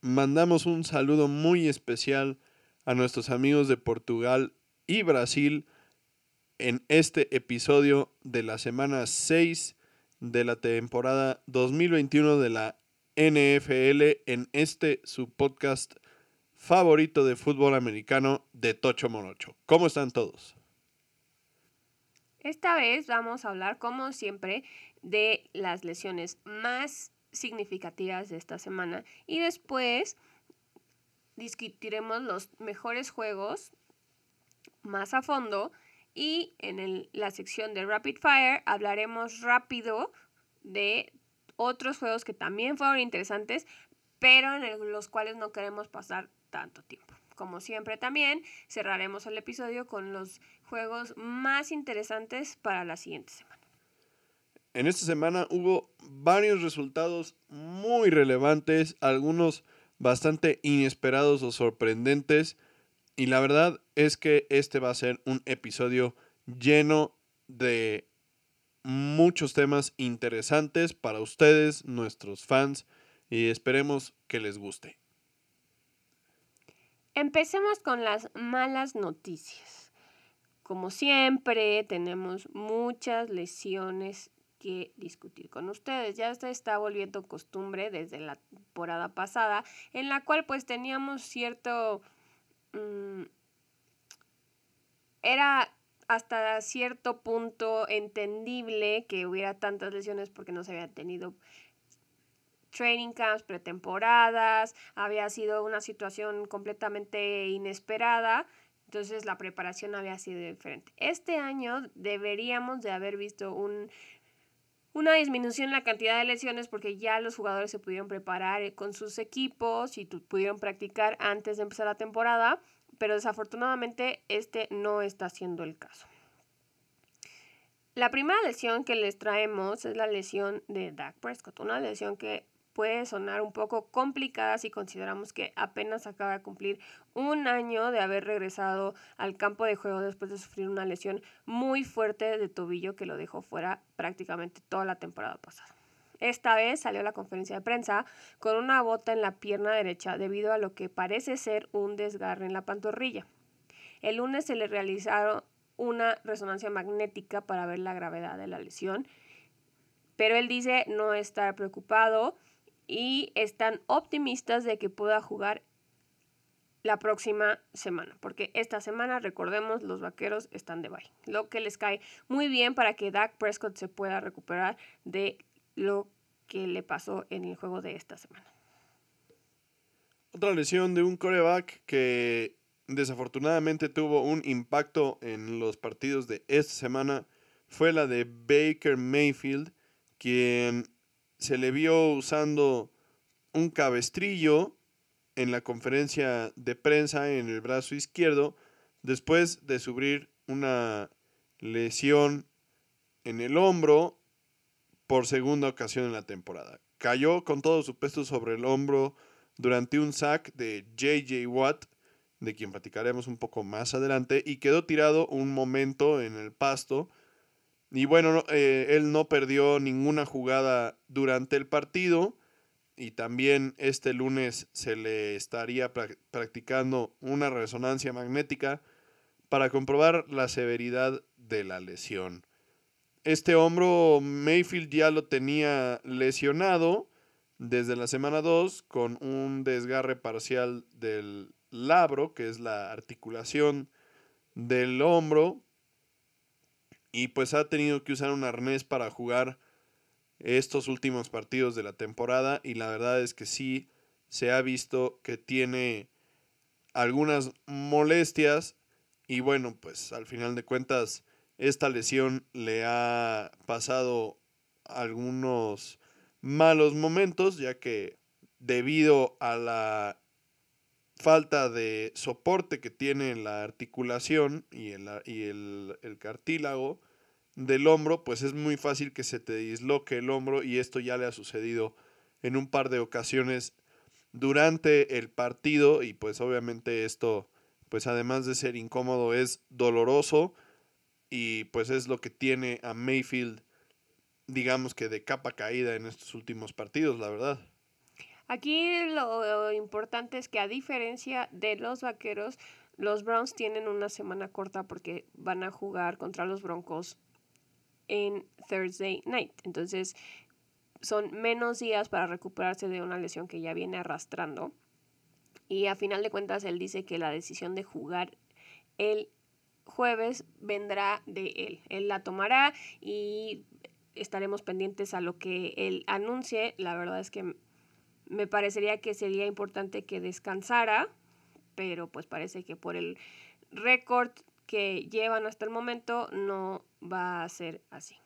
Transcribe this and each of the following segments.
Mandamos un saludo muy especial a nuestros amigos de Portugal y Brasil en este episodio de la semana 6 de la temporada 2021 de la NFL en este su podcast favorito de fútbol americano de Tocho Morocho. ¿Cómo están todos? Esta vez vamos a hablar, como siempre, de las lesiones más significativas de esta semana y después discutiremos los mejores juegos más a fondo y en la sección de Rapid Fire hablaremos rápido de otros juegos que también fueron interesantes, pero en los cuales no queremos pasar tanto tiempo. Como siempre también cerraremos el episodio con los juegos más interesantes para la siguiente semana. En esta semana hubo varios resultados muy relevantes, algunos bastante inesperados o sorprendentes. Y la verdad es que este va a ser un episodio lleno de muchos temas interesantes para ustedes, nuestros fans, y esperemos que les guste. Empecemos con las malas noticias. Como siempre, tenemos muchas lesiones que discutir con ustedes. Ya se está volviendo costumbre desde la temporada pasada, en la cual pues teníamos cierto... Mm, era hasta cierto punto entendible que hubiera tantas lesiones porque no se había tenido training camps, pretemporadas, había sido una situación completamente inesperada, entonces la preparación había sido diferente. Este año deberíamos de haber visto un, una disminución en la cantidad de lesiones porque ya los jugadores se pudieron preparar eh, con sus equipos y pudieron practicar antes de empezar la temporada, pero desafortunadamente este no está siendo el caso. La primera lesión que les traemos es la lesión de Dak Prescott, una lesión que puede sonar un poco complicada si consideramos que apenas acaba de cumplir un año de haber regresado al campo de juego después de sufrir una lesión muy fuerte de tobillo que lo dejó fuera prácticamente toda la temporada pasada. Esta vez salió a la conferencia de prensa con una bota en la pierna derecha debido a lo que parece ser un desgarre en la pantorrilla. El lunes se le realizaron una resonancia magnética para ver la gravedad de la lesión, pero él dice no estar preocupado y están optimistas de que pueda jugar la próxima semana, porque esta semana, recordemos, los vaqueros están de bye, lo que les cae muy bien para que Dak Prescott se pueda recuperar de lo que le pasó en el juego de esta semana. Otra lesión de un coreback que desafortunadamente tuvo un impacto en los partidos de esta semana fue la de Baker Mayfield, quien se le vio usando un cabestrillo en la conferencia de prensa en el brazo izquierdo después de sufrir una lesión en el hombro por segunda ocasión en la temporada. Cayó con todo su peso sobre el hombro durante un sack de JJ Watt, de quien platicaremos un poco más adelante, y quedó tirado un momento en el pasto y bueno, eh, él no perdió ninguna jugada durante el partido y también este lunes se le estaría practicando una resonancia magnética para comprobar la severidad de la lesión. Este hombro Mayfield ya lo tenía lesionado desde la semana 2 con un desgarre parcial del labro, que es la articulación del hombro, y pues ha tenido que usar un arnés para jugar estos últimos partidos de la temporada y la verdad es que sí se ha visto que tiene algunas molestias y bueno pues al final de cuentas esta lesión le ha pasado algunos malos momentos ya que debido a la falta de soporte que tiene la articulación y el, y el, el cartílago del hombro, pues es muy fácil que se te disloque el hombro y esto ya le ha sucedido en un par de ocasiones durante el partido y pues obviamente esto pues además de ser incómodo es doloroso y pues es lo que tiene a Mayfield digamos que de capa caída en estos últimos partidos, la verdad. Aquí lo importante es que a diferencia de los Vaqueros, los Browns tienen una semana corta porque van a jugar contra los Broncos en Thursday night. Entonces, son menos días para recuperarse de una lesión que ya viene arrastrando. Y a final de cuentas, él dice que la decisión de jugar el jueves vendrá de él. Él la tomará y estaremos pendientes a lo que él anuncie. La verdad es que me parecería que sería importante que descansara, pero pues parece que por el récord que llevan hasta el momento no va a ser así.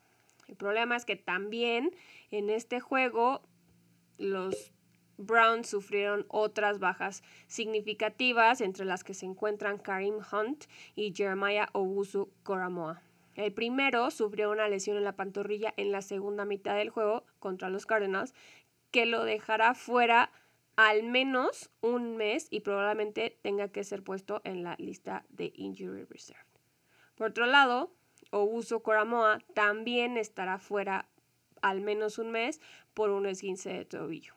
El problema es que también en este juego los Browns sufrieron otras bajas significativas, entre las que se encuentran Karim Hunt y Jeremiah Owusu Koramoa. El primero sufrió una lesión en la pantorrilla en la segunda mitad del juego contra los Cardinals, que lo dejará fuera al menos un mes y probablemente tenga que ser puesto en la lista de Injury Reserve. Por otro lado, Obuso Koramoa también estará fuera al menos un mes por un esguince de tobillo.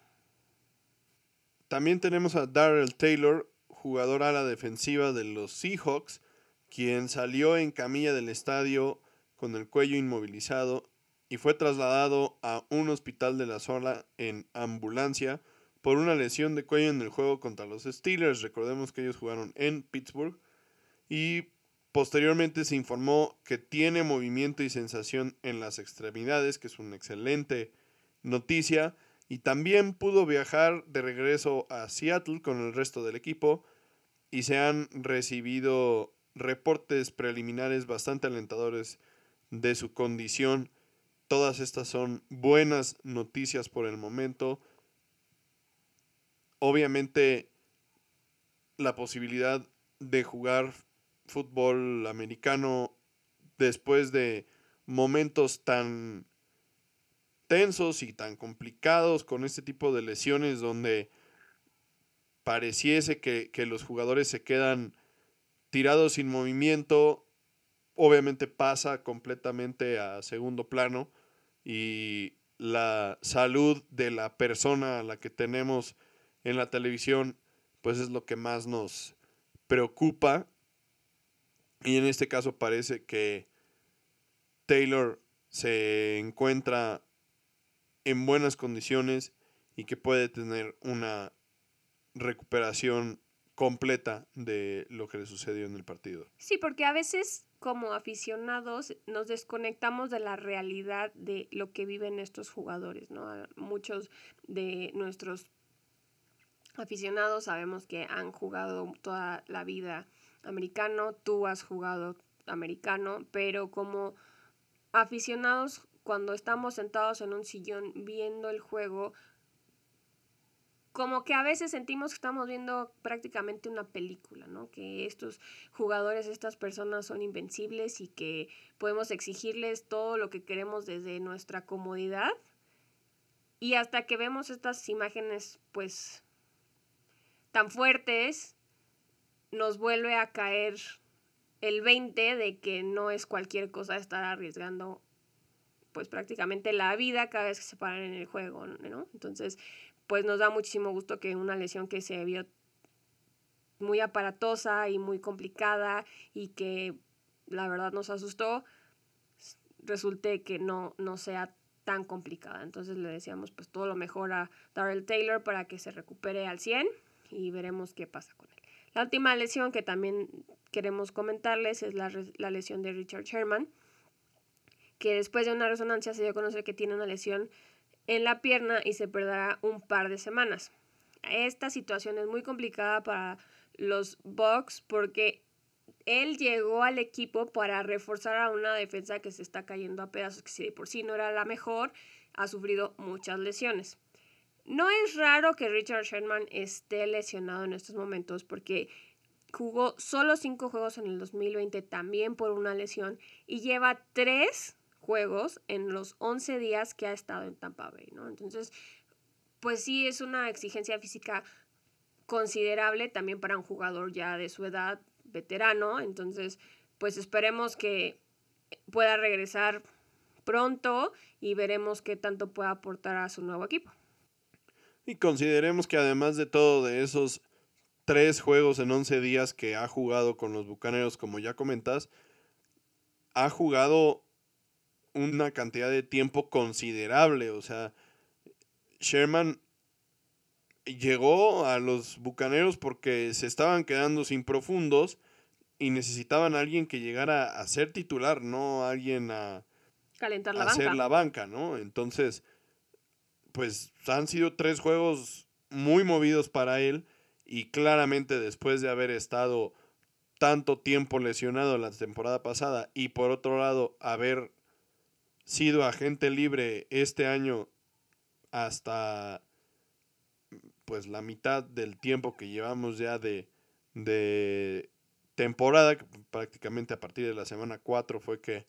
También tenemos a Darrell Taylor, jugador a la defensiva de los Seahawks, quien salió en camilla del estadio con el cuello inmovilizado y fue trasladado a un hospital de la zona en ambulancia por una lesión de cuello en el juego contra los Steelers. Recordemos que ellos jugaron en Pittsburgh y Posteriormente se informó que tiene movimiento y sensación en las extremidades, que es una excelente noticia, y también pudo viajar de regreso a Seattle con el resto del equipo y se han recibido reportes preliminares bastante alentadores de su condición. Todas estas son buenas noticias por el momento. Obviamente la posibilidad de jugar fútbol americano después de momentos tan tensos y tan complicados con este tipo de lesiones donde pareciese que, los jugadores se quedan tirados sin movimiento, obviamente pasa completamente a segundo plano y la salud de la persona a la que tenemos en la televisión pues es lo que más nos preocupa y en este caso parece que Taylor se encuentra en buenas condiciones y que puede tener una recuperación completa de lo que le sucedió en el partido. Sí, porque a veces como aficionados nos desconectamos de la realidad de lo que viven estos jugadores, ¿no? Muchos de nuestros aficionados sabemos que han jugado toda la vida americano, tú has jugado americano, pero como aficionados, cuando estamos sentados en un sillón viendo el juego, como que a veces sentimos que estamos viendo prácticamente una película, ¿no? Que estos jugadores, estas personas son invencibles y que podemos exigirles todo lo que queremos desde nuestra comodidad. Y hasta que vemos estas imágenes, pues, tan fuertes, nos vuelve a caer el 20 de que no es cualquier cosa estar arriesgando pues prácticamente la vida cada vez que se paran en el juego, ¿no? Entonces, pues nos da muchísimo gusto que una lesión que se vio muy aparatosa y muy complicada y que la verdad nos asustó, resulte que no, no sea tan complicada. Entonces le decíamos pues todo lo mejor a Darrell Taylor para que se recupere al 100 y veremos qué pasa con él. La última lesión que también queremos comentarles es la, lesión de Richard Sherman, que después de una resonancia se dio a conocer que tiene una lesión en la pierna y se perderá un par de semanas. Esta situación es muy complicada para los Bucks porque él llegó al equipo para reforzar a una defensa que se está cayendo a pedazos, que si de por sí no era la mejor, ha sufrido muchas lesiones. No es raro que Richard Sherman esté lesionado en estos momentos porque jugó solo cinco juegos en el 2020 también por una lesión y lleva tres juegos en los 11 días que ha estado en Tampa Bay, ¿no? Entonces, pues sí es una exigencia física considerable también para un jugador ya de su edad veterano, entonces pues esperemos que pueda regresar pronto y veremos qué tanto puede aportar a su nuevo equipo. Y consideremos que además de todo de esos tres juegos en 11 días que ha jugado con los Bucaneros, como ya comentas, ha jugado una cantidad de tiempo considerable. O sea, Sherman llegó a los Bucaneros porque se estaban quedando sin profundos y necesitaban a alguien que llegara a ser titular, no alguien a calentar la hacer banca. la banca, ¿no? Entonces, pues han sido tres juegos muy movidos para él y claramente después de haber estado tanto tiempo lesionado la temporada pasada y por otro lado haber sido agente libre este año hasta pues la mitad del tiempo que llevamos ya de, de temporada, prácticamente a partir de la semana 4 fue que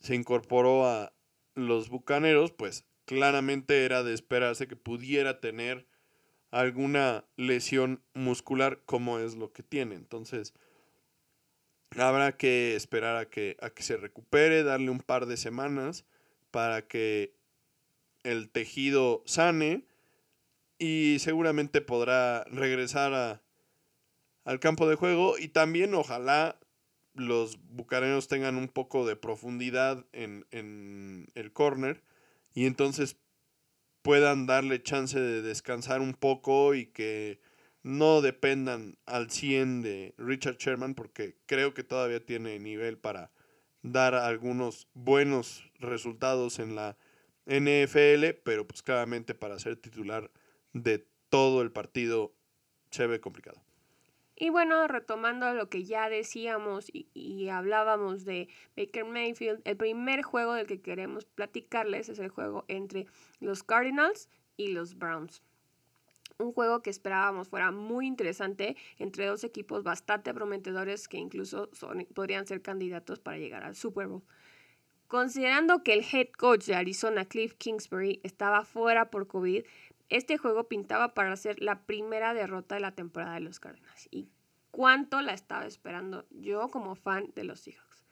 se incorporó a los Bucaneros, pues claramente era de esperarse que pudiera tener alguna lesión muscular como es lo que tiene. Entonces, habrá que esperar a que, a que se recupere, darle un par de semanas para que el tejido sane y seguramente podrá regresar a, al campo de juego y también ojalá los bucaneros tengan un poco de profundidad en, en el corner y entonces puedan darle chance de descansar un poco y que no dependan al 100 de Richard Sherman porque creo que todavía tiene nivel para dar algunos buenos resultados en la NFL, pero pues claramente para ser titular de todo el partido se ve complicado. Y bueno, retomando lo que ya decíamos y, y, hablábamos de Baker Mayfield, el primer juego del que queremos platicarles es el juego entre los Cardinals y los Browns. Un juego que esperábamos fuera muy interesante entre dos equipos bastante prometedores que incluso son, podrían ser candidatos para llegar al Super Bowl. Considerando que el head coach de Arizona, Cliff Kingsbury, estaba fuera por COVID, este juego pintaba para ser la primera derrota de la temporada de los Cardinals. Y cuánto la estaba esperando yo como fan de los Seahawks.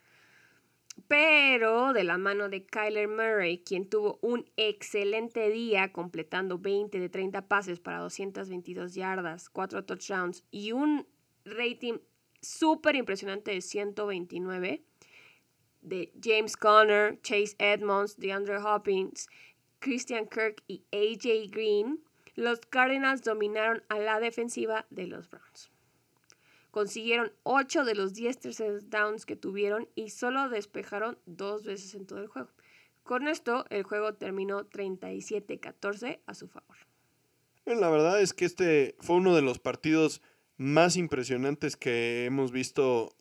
Pero de la mano de Kyler Murray, quien tuvo un excelente día completando 20 de 30 pases para 222 yardas, 4 touchdowns y un rating súper impresionante de 129 de James Conner, Chase Edmonds, DeAndre Hopkins, Christian Kirk y AJ Green, los Cardinals dominaron a la defensiva de los Browns. Consiguieron 8 de los 10 terceros downs que tuvieron y solo despejaron dos veces en todo el juego. Con esto, el juego terminó 37-14 a su favor. La verdad es que este fue uno de los partidos más impresionantes que hemos visto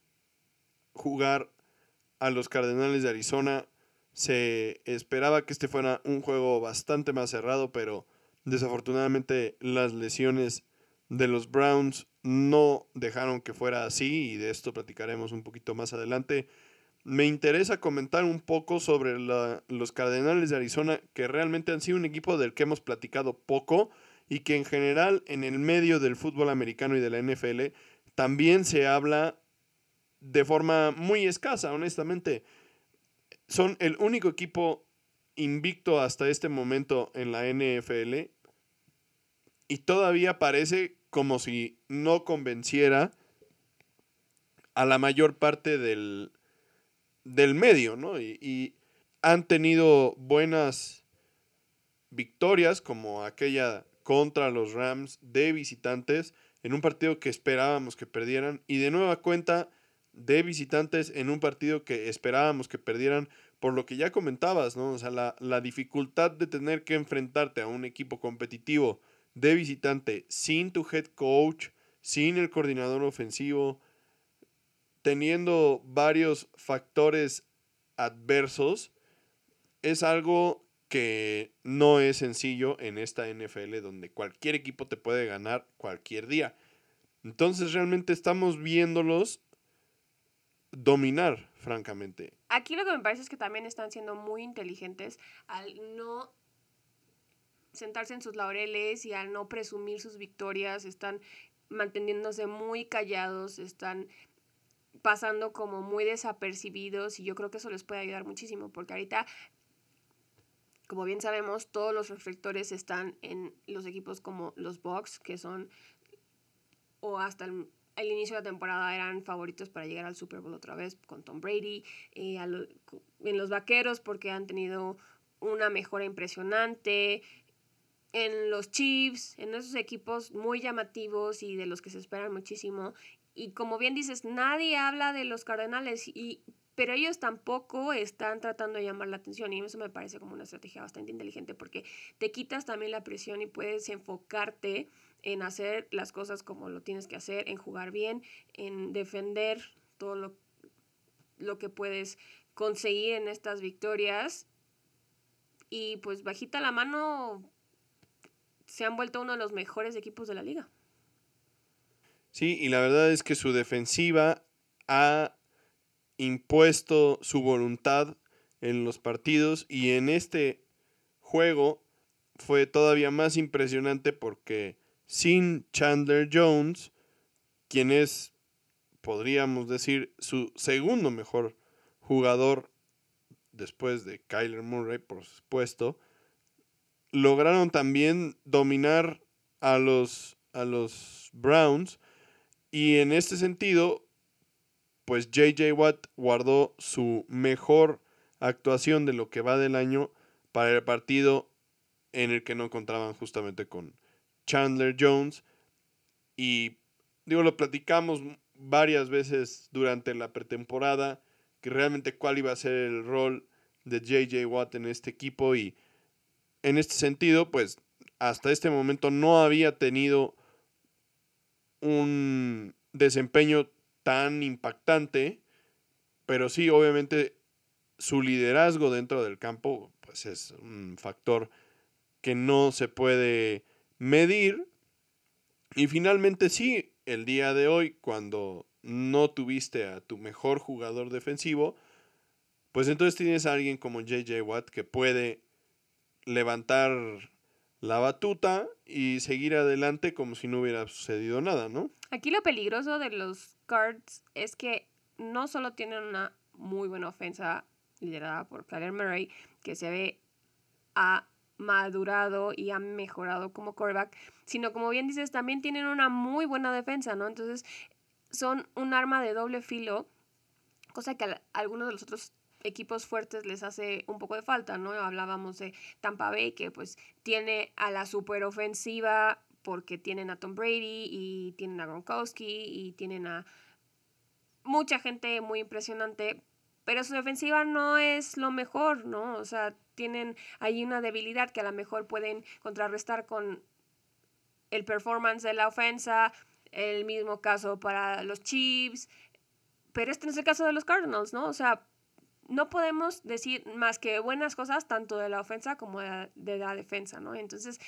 jugar a los Cardenales de Arizona. Se esperaba que este fuera un juego bastante más cerrado, pero desafortunadamente las lesiones de los Browns no dejaron que fuera así y de esto platicaremos un poquito más adelante. Me interesa comentar un poco sobre la, los Cardenales de Arizona, que realmente han sido un equipo del que hemos platicado poco y que en general en el medio del fútbol americano y de la NFL también se habla de forma muy escasa, honestamente. Son el único equipo invicto hasta este momento en la NFL y todavía parece como si no convenciera a la mayor parte del, del medio, ¿no? Y, y, han tenido buenas victorias, como aquella contra los Rams de visitantes, en un partido que esperábamos que perdieran, y de nueva cuenta de visitantes en un partido que esperábamos que perdieran, por lo que ya comentabas, ¿no? O sea, la, la dificultad de tener que enfrentarte a un equipo competitivo de visitante sin tu head coach, sin el coordinador ofensivo, teniendo varios factores adversos, es algo que no es sencillo en esta NFL donde cualquier equipo te puede ganar cualquier día. Entonces realmente estamos viéndolos dominar, francamente. Aquí lo que me parece es que también están siendo muy inteligentes al no sentarse en sus laureles y al no presumir sus victorias, están manteniéndose muy callados, están pasando como muy desapercibidos y yo creo que eso les puede ayudar muchísimo porque ahorita como bien sabemos, todos los reflectores están en los equipos como los Bucks, que son, o hasta el, inicio de la temporada eran favoritos para llegar al Super Bowl otra vez con Tom Brady, eh, en los Vaqueros porque han tenido una mejora impresionante, en los Chiefs, en esos equipos muy llamativos y de los que se esperan muchísimo. Y como bien dices, nadie habla de los Cardenales y pero ellos tampoco están tratando de llamar la atención y eso me parece como una estrategia bastante inteligente porque te quitas también la presión y puedes enfocarte en hacer las cosas como lo tienes que hacer, en jugar bien, en defender todo lo, lo que puedes conseguir en estas victorias y pues bajita la mano se han vuelto uno de los mejores equipos de la liga. Sí, y la verdad es que su defensiva ha impuesto su voluntad en los partidos y en este juego fue todavía más impresionante porque sin Chandler Jones, quien es, podríamos decir, su segundo mejor jugador después de Kyler Murray, por supuesto, lograron también dominar a los, a los Browns. Y en este sentido pues JJ Watt guardó su mejor actuación de lo que va del año para el partido en el que no encontraban justamente con Chandler Jones. Y digo, lo platicamos varias veces durante la pretemporada, que realmente cuál iba a ser el rol de JJ Watt en este equipo. Y en este sentido, pues hasta este momento no había tenido un desempeño tan impactante, pero sí, obviamente su liderazgo dentro del campo pues es un factor que no se puede medir. Y finalmente sí, el día de hoy, cuando no tuviste a tu mejor jugador defensivo, pues entonces tienes a alguien como JJ Watt que puede levantar la batuta y seguir adelante como si no hubiera sucedido nada, ¿no? Aquí lo peligroso de los Cards es que no solo tienen una muy buena ofensa liderada por Kyler Murray, que se ve ha madurado y ha mejorado como quarterback, sino como bien dices, también tienen una muy buena defensa, ¿no? Entonces son un arma de doble filo, cosa que a algunos de los otros equipos fuertes les hace un poco de falta, ¿no? Hablábamos de Tampa Bay, que pues tiene a la superofensiva porque tienen a Tom Brady y tienen a Gronkowski y tienen a mucha gente muy impresionante, pero su defensiva no es lo mejor, ¿no? O sea, tienen ahí una debilidad que a lo mejor pueden contrarrestar con el performance de la ofensa, el mismo caso para los Chiefs, pero este no es el caso de los Cardinals, ¿no? O sea, no podemos decir más que buenas cosas tanto de la ofensa como de la, defensa, ¿no? Entonces,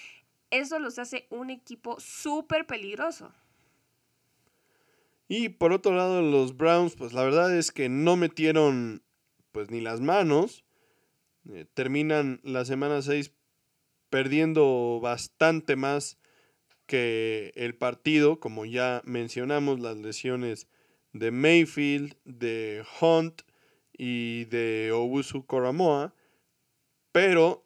eso los hace un equipo súper peligroso. Y por otro lado, los Browns, pues la verdad es que no metieron pues ni las manos. Eh, terminan la semana 6 perdiendo bastante más que el partido, como ya mencionamos, las lesiones de Mayfield, de Hunt y de Obusu Koramoa, pero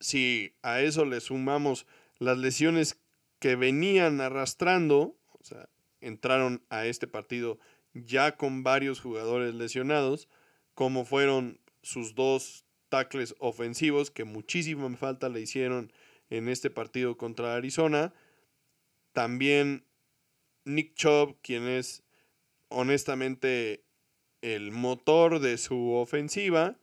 si a eso le sumamos las lesiones que venían arrastrando, o sea, entraron a este partido ya con varios jugadores lesionados, como fueron sus dos tackles ofensivos que muchísima falta le hicieron en este partido contra Arizona. También Nick Chubb, quien es honestamente el motor de su ofensiva.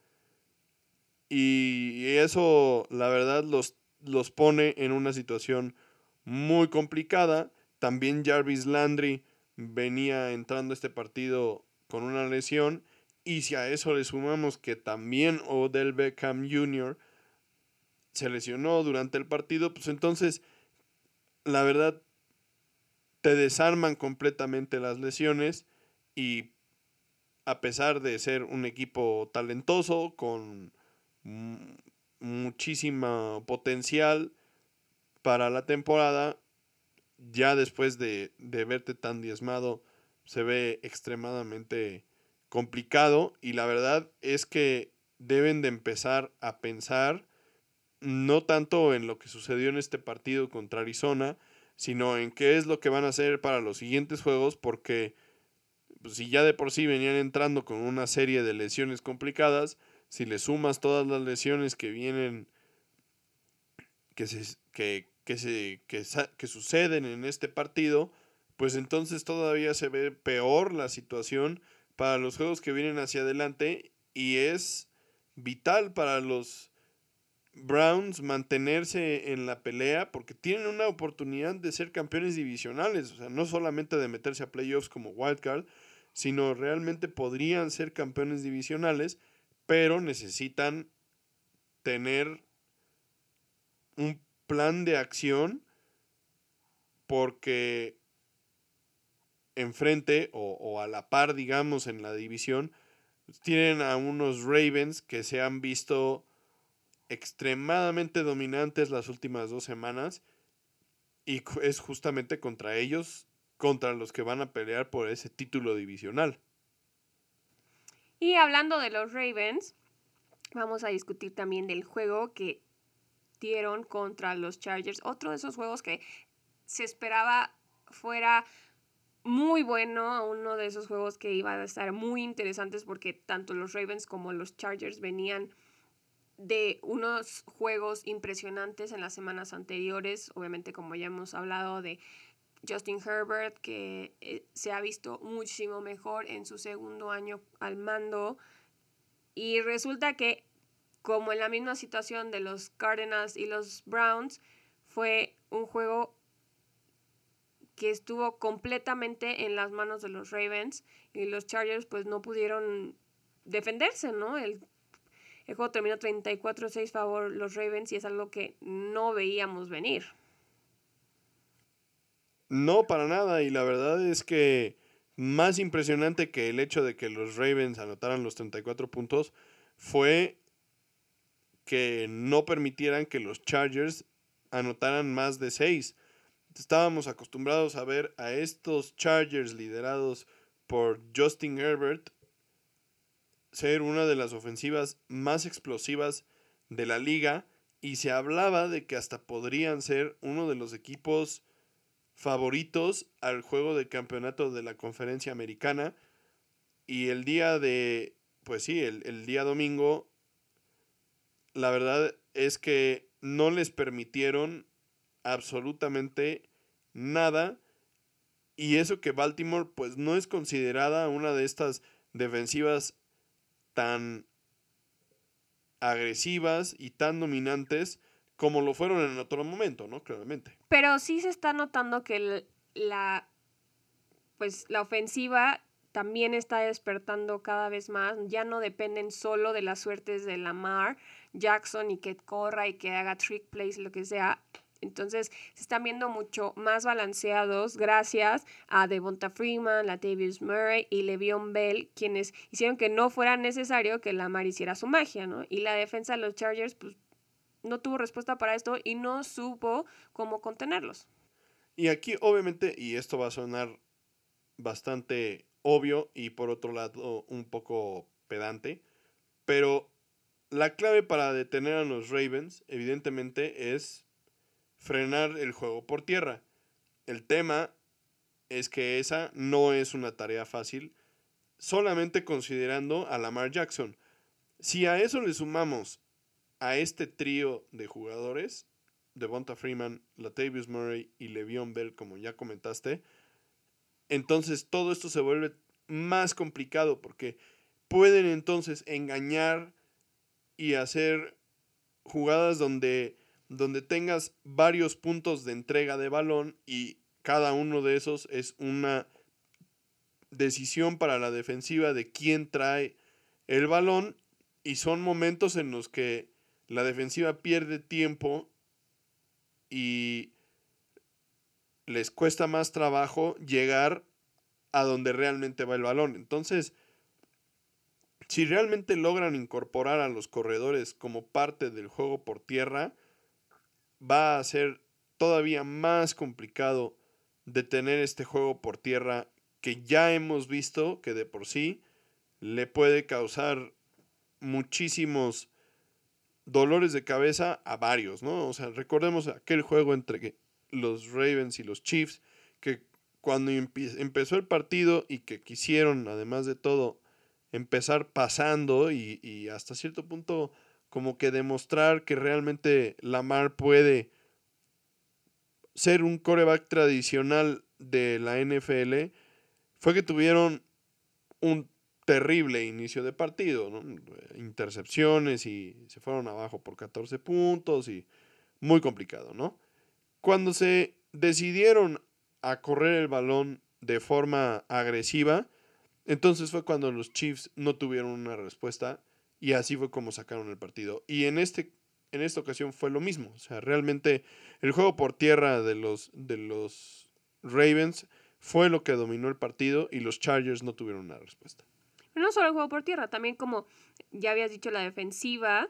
Y eso, la verdad, los, los pone en una situación muy complicada. También Jarvis Landry venía entrando a este partido con una lesión. Y si a eso le sumamos que también Odell Beckham Jr. se lesionó durante el partido, pues entonces, la verdad, te desarman completamente las lesiones y a pesar de ser un equipo talentoso, con muchísimo potencial para la temporada, ya después de, verte tan diezmado, se ve extremadamente complicado y la verdad es que deben de empezar a pensar no tanto en lo que sucedió en este partido contra Arizona, sino en qué es lo que van a hacer para los siguientes juegos, porque pues, si ya de por sí venían entrando con una serie de lesiones complicadas, si le sumas todas las lesiones que vienen, que, se, que, que, se, que, que suceden en este partido, pues entonces todavía se ve peor la situación para los juegos que vienen hacia adelante y es vital para los Browns mantenerse en la pelea porque tienen una oportunidad de ser campeones divisionales, o sea, no solamente de meterse a playoffs como wildcard, sino realmente podrían ser campeones divisionales, pero necesitan tener un plan de acción porque enfrente o, o a la par, digamos, en la división, tienen a unos Ravens que se han visto extremadamente dominantes las últimas dos semanas y es justamente contra ellos, contra los que van a pelear por ese título divisional. Y hablando de los Ravens, vamos a discutir también del juego que dieron contra los Chargers. Otro de esos juegos que se esperaba fuera muy bueno, uno de esos juegos que iba a estar muy interesantes porque tanto los Ravens como los Chargers venían de unos juegos impresionantes en las semanas anteriores, obviamente como ya hemos hablado de Justin Herbert, que eh, se ha visto muchísimo mejor en su segundo año al mando. Y resulta que, como en la misma situación de los Cardinals y los Browns, fue un juego que estuvo completamente en las manos de los Ravens y los Chargers pues no pudieron defenderse, ¿no? El juego terminó 34-6 favor los Ravens y es algo que no veíamos venir. No, para nada. Y la verdad es que más impresionante que el hecho de que los Ravens anotaran los 34 puntos fue que no permitieran que los Chargers anotaran más de 6. Estábamos acostumbrados a ver a estos Chargers liderados por Justin Herbert ser una de las ofensivas más explosivas de la liga y se hablaba de que hasta podrían ser uno de los equipos favoritos al juego de campeonato de la conferencia americana. Y el día de, pues sí, el, el día domingo, la verdad es que no les permitieron absolutamente nada y eso que Baltimore pues no es considerada una de estas defensivas tan agresivas y tan dominantes como lo fueron en otro momento, ¿no? Claramente. Pero sí se está notando que la pues la ofensiva también está despertando cada vez más. Ya no dependen solo de las suertes de Lamar, Jackson y que corra y que haga trick plays, lo que sea. Entonces se están viendo mucho más balanceados gracias a Devonta Freeman, Latavius Murray y Le'Veon Bell, quienes hicieron que no fuera necesario que Lamar hiciera su magia, ¿no? Y la defensa de los Chargers, pues, no tuvo respuesta para esto y no supo cómo contenerlos. Y aquí, obviamente, y esto va a sonar bastante obvio y por otro lado un poco pedante, pero la clave para detener a los Ravens, evidentemente, es frenar el juego por tierra. El tema es que esa no es una tarea fácil, solamente considerando a Lamar Jackson. Si a eso le sumamos a este trío de jugadores, Devonta Freeman, Latavius Murray y Le'Veon Bell, como ya comentaste, entonces todo esto se vuelve más complicado porque pueden entonces engañar y hacer jugadas donde donde tengas varios puntos de entrega de balón y cada uno de esos es una decisión para la defensiva de quién trae el balón y son momentos en los que la defensiva pierde tiempo y les cuesta más trabajo llegar a donde realmente va el balón. Entonces, si realmente logran incorporar a los corredores como parte del juego por tierra, va a ser todavía más complicado detener este juego por tierra que ya hemos visto que de por sí le puede causar muchísimos dolores de cabeza a varios, ¿no? O sea, recordemos aquel juego entre los Ravens y los Chiefs, que cuando empezó el partido y que quisieron, además de todo, empezar pasando y, y, hasta cierto punto como que demostrar que realmente Lamar puede ser un coreback tradicional de la NFL, fue que tuvieron un terrible inicio de partido, intercepciones y se fueron abajo por 14 puntos y muy complicado, ¿no? Cuando se decidieron a correr el balón de forma agresiva, entonces fue cuando los Chiefs no tuvieron una respuesta y así fue como sacaron el partido. Y en, este, en esta ocasión fue lo mismo. O sea, realmente el juego por tierra de los, de los Ravens fue lo que dominó el partido y los Chargers no tuvieron una respuesta. No solo el juego por tierra, también como ya habías dicho, la defensiva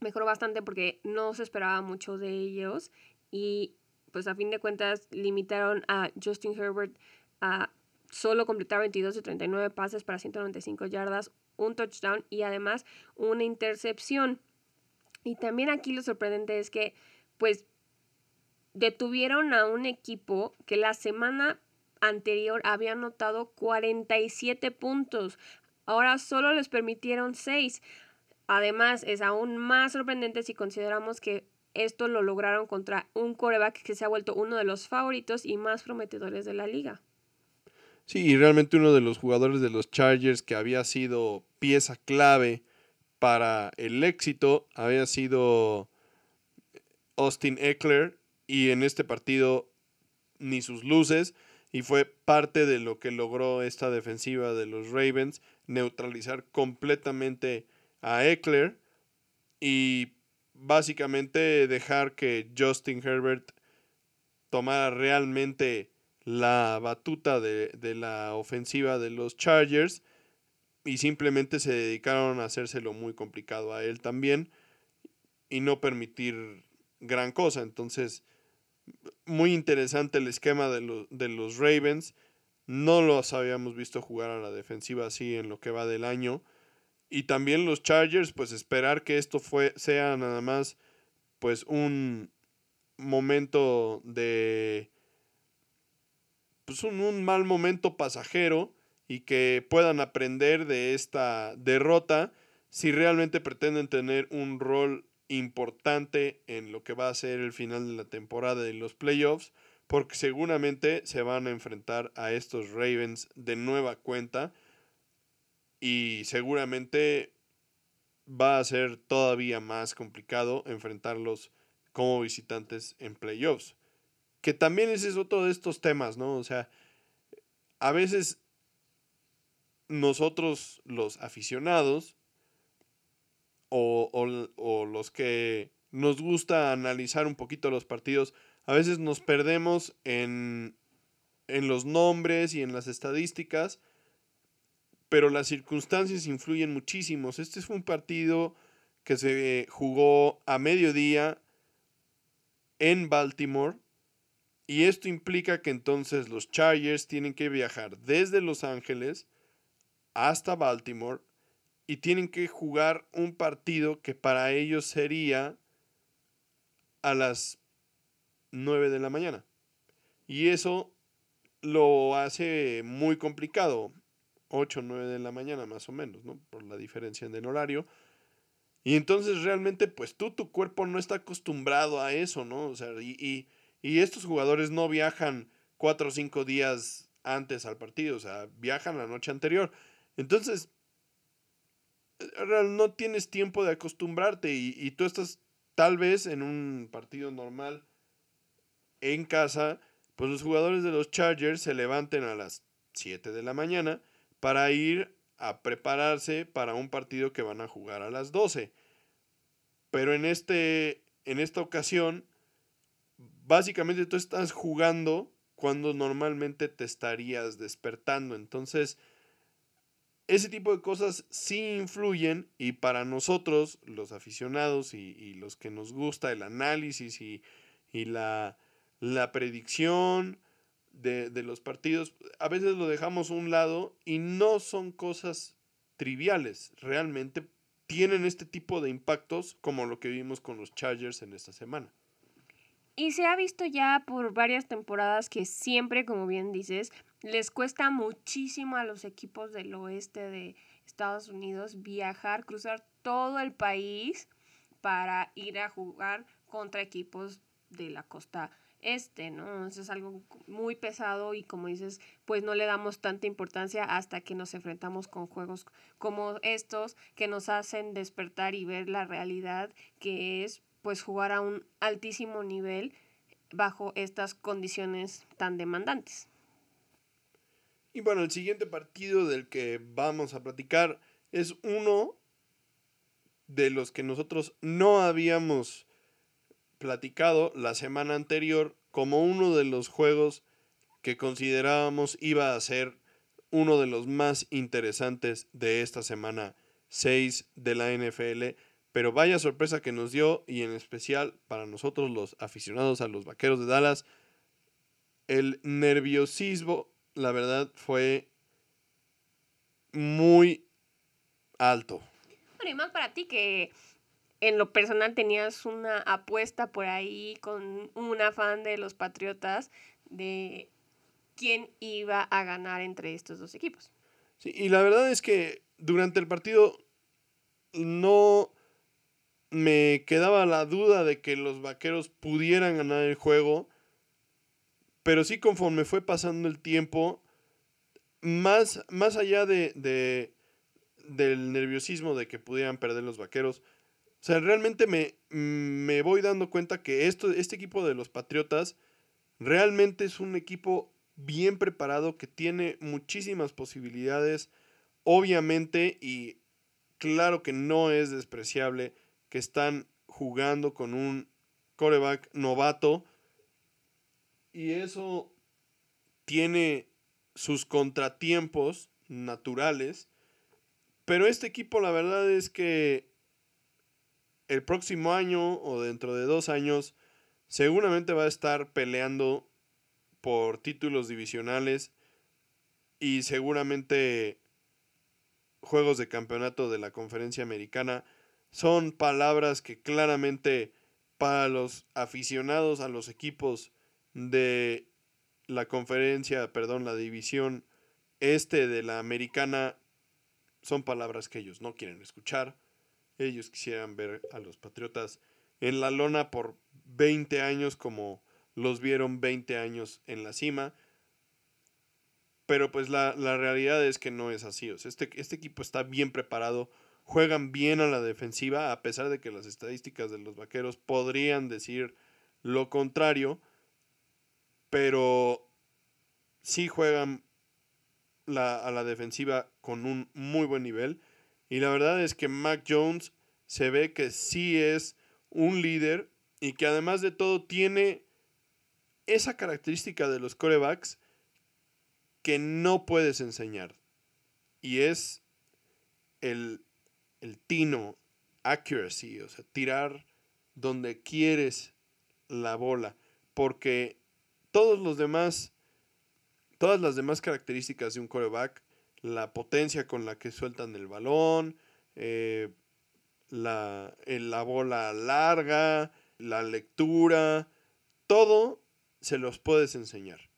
mejoró bastante porque no se esperaba mucho de ellos y pues a fin de cuentas limitaron a Justin Herbert a solo completar 22 de 39 pases para 195 yardas, un touchdown y además una intercepción. Y también aquí lo sorprendente es que pues detuvieron a un equipo que la semana anterior había anotado 47 puntos. Ahora solo les permitieron 6. Además, es aún más sorprendente si consideramos que esto lo lograron contra un coreback que se ha vuelto uno de los favoritos y más prometedores de la liga. Sí, y realmente uno de los jugadores de los Chargers que había sido pieza clave para el éxito había sido Austin Eckler y en este partido ni sus luces y fue parte de lo que logró esta defensiva de los Ravens neutralizar completamente a Eckler y básicamente dejar que Justin Herbert tomara realmente la batuta de, de, la ofensiva de los Chargers y simplemente se dedicaron a hacérselo muy complicado a él también y no permitir gran cosa. Entonces, muy interesante el esquema de, de los Ravens. No los habíamos visto jugar a la defensiva así en lo que va del año. Y también los Chargers, pues esperar que esto fue, sea nada más pues un momento de pues un, un mal momento pasajero y que puedan aprender de esta derrota si realmente pretenden tener un rol importante en lo que va a ser el final de la temporada y los playoffs, porque seguramente se van a enfrentar a estos Ravens de nueva cuenta y seguramente va a ser todavía más complicado enfrentarlos como visitantes en playoffs. Que también ese es otro de estos temas, ¿no? O sea, a veces nosotros los aficionados o, o, los que nos gusta analizar un poquito los partidos, a veces nos perdemos en, en los nombres y en las estadísticas pero las circunstancias influyen muchísimo. Este fue un partido que se jugó a mediodía en Baltimore y esto implica que entonces los Chargers tienen que viajar desde Los Ángeles hasta Baltimore y tienen que jugar un partido que para ellos sería a las 9 de la mañana. Y eso lo hace muy complicado. 8 o 9 de la mañana más o menos, ¿no? Por la diferencia en el horario. Y entonces realmente, pues tú, tu cuerpo no está acostumbrado a eso, ¿no? O sea, y, y, estos jugadores no viajan 4 o 5 días antes al partido, o sea, viajan la noche anterior. Entonces, no tienes tiempo de acostumbrarte y, y tú estás tal vez en un partido normal en casa, pues los jugadores de los Chargers se levanten a las 7 de la mañana para ir a prepararse para un partido que van a jugar a las 12. Pero en, este, en esta ocasión, básicamente tú estás jugando cuando normalmente te estarías despertando. Entonces, ese tipo de cosas sí influyen y para nosotros, los aficionados y, los que nos gusta el análisis y, y la, la predicción, de, de los partidos, a veces lo dejamos a un lado y no son cosas triviales. Realmente tienen este tipo de impactos como lo que vimos con los Chargers en esta semana. Y se ha visto ya por varias temporadas que siempre, como bien dices, les cuesta muchísimo a los equipos del oeste de Estados Unidos viajar, cruzar todo el país para ir a jugar contra equipos de la costa este, ¿no? Eso es algo muy pesado y como dices, pues no le damos tanta importancia hasta que nos enfrentamos con juegos como estos que nos hacen despertar y ver la realidad que es pues jugar a un altísimo nivel bajo estas condiciones tan demandantes. Y bueno, el siguiente partido del que vamos a platicar es uno de los que nosotros no habíamos platicado la semana anterior como uno de los juegos que considerábamos iba a ser uno de los más interesantes de esta semana 6 de la NFL. Pero vaya sorpresa que nos dio y en especial para nosotros los aficionados a los Vaqueros de Dallas, el nerviosismo, la verdad, fue muy alto. Bueno, y más para ti que en lo personal tenías una apuesta por ahí con una fan de los Patriotas de quién iba a ganar entre estos dos equipos. Sí, y la verdad es que durante el partido no me quedaba la duda de que los vaqueros pudieran ganar el juego, pero sí conforme fue pasando el tiempo, más, más allá de, de del nerviosismo de que pudieran perder los vaqueros, o sea, realmente me, me voy dando cuenta que esto, este equipo de los Patriotas realmente es un equipo bien preparado que tiene muchísimas posibilidades, obviamente, y claro que no es despreciable que están jugando con un coreback novato. Y eso tiene sus contratiempos naturales, pero este equipo la verdad es que el próximo año o dentro de dos años seguramente va a estar peleando por títulos divisionales y seguramente juegos de campeonato de la conferencia americana son palabras que claramente para los aficionados a los equipos de la conferencia, perdón, la división este de la americana son palabras que ellos no quieren escuchar. Ellos quisieran ver a los Patriotas en la lona por 20 años como los vieron 20 años en la cima. Pero pues la, realidad es que no es así. este, este equipo está bien preparado, juegan bien a la defensiva, a pesar de que las estadísticas de los Vaqueros podrían decir lo contrario. Pero sí juegan a la defensiva con un muy buen nivel. Y la verdad es que Mac Jones se ve que sí es un líder y que además de todo tiene esa característica de los corebacks que no puedes enseñar. Y es el, el tino, accuracy, o sea, tirar donde quieres la bola. Porque todos los demás, todas las demás características de un coreback la potencia con la que sueltan el balón, eh, la, la bola larga, la lectura, todo se los puedes enseñar.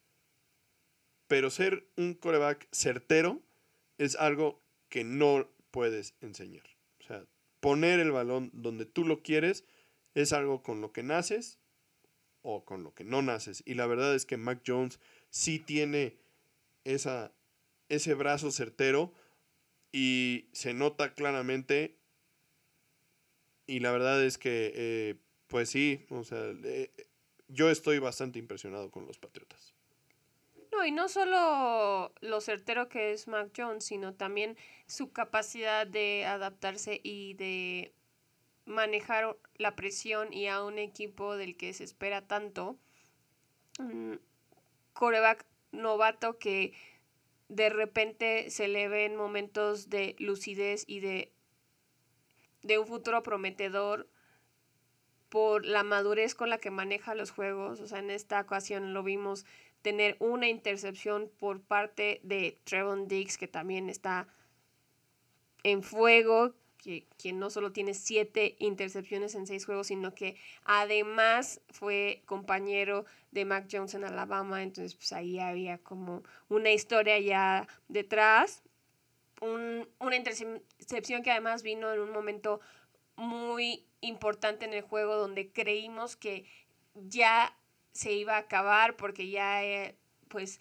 Pero ser un coreback certero es algo que no puedes enseñar. Poner el balón donde tú lo quieres es algo con lo que naces o con lo que no naces. Y la verdad es que Mac Jones sí tiene esa ese brazo certero y se nota claramente. Y la verdad es que, eh, pues sí, o sea, eh, yo estoy bastante impresionado con los Patriotas. No, y no solo lo certero que es Mac Jones, sino también su capacidad de adaptarse y de manejar la presión y a un equipo del que se espera tanto. Un coreback novato que de repente se le ven momentos de lucidez y de, de un futuro prometedor por la madurez con la que maneja los juegos. O sea, en esta ocasión lo vimos tener una intercepción por parte de Trevon Diggs, que también está en fuego, que, quien no solo tiene siete intercepciones en seis juegos, sino que además fue compañero de Mac Jones en Alabama, entonces pues ahí había como una historia ya detrás, una intercepción que además vino en un momento muy importante en el juego donde creímos que ya se iba a acabar porque ya eh, pues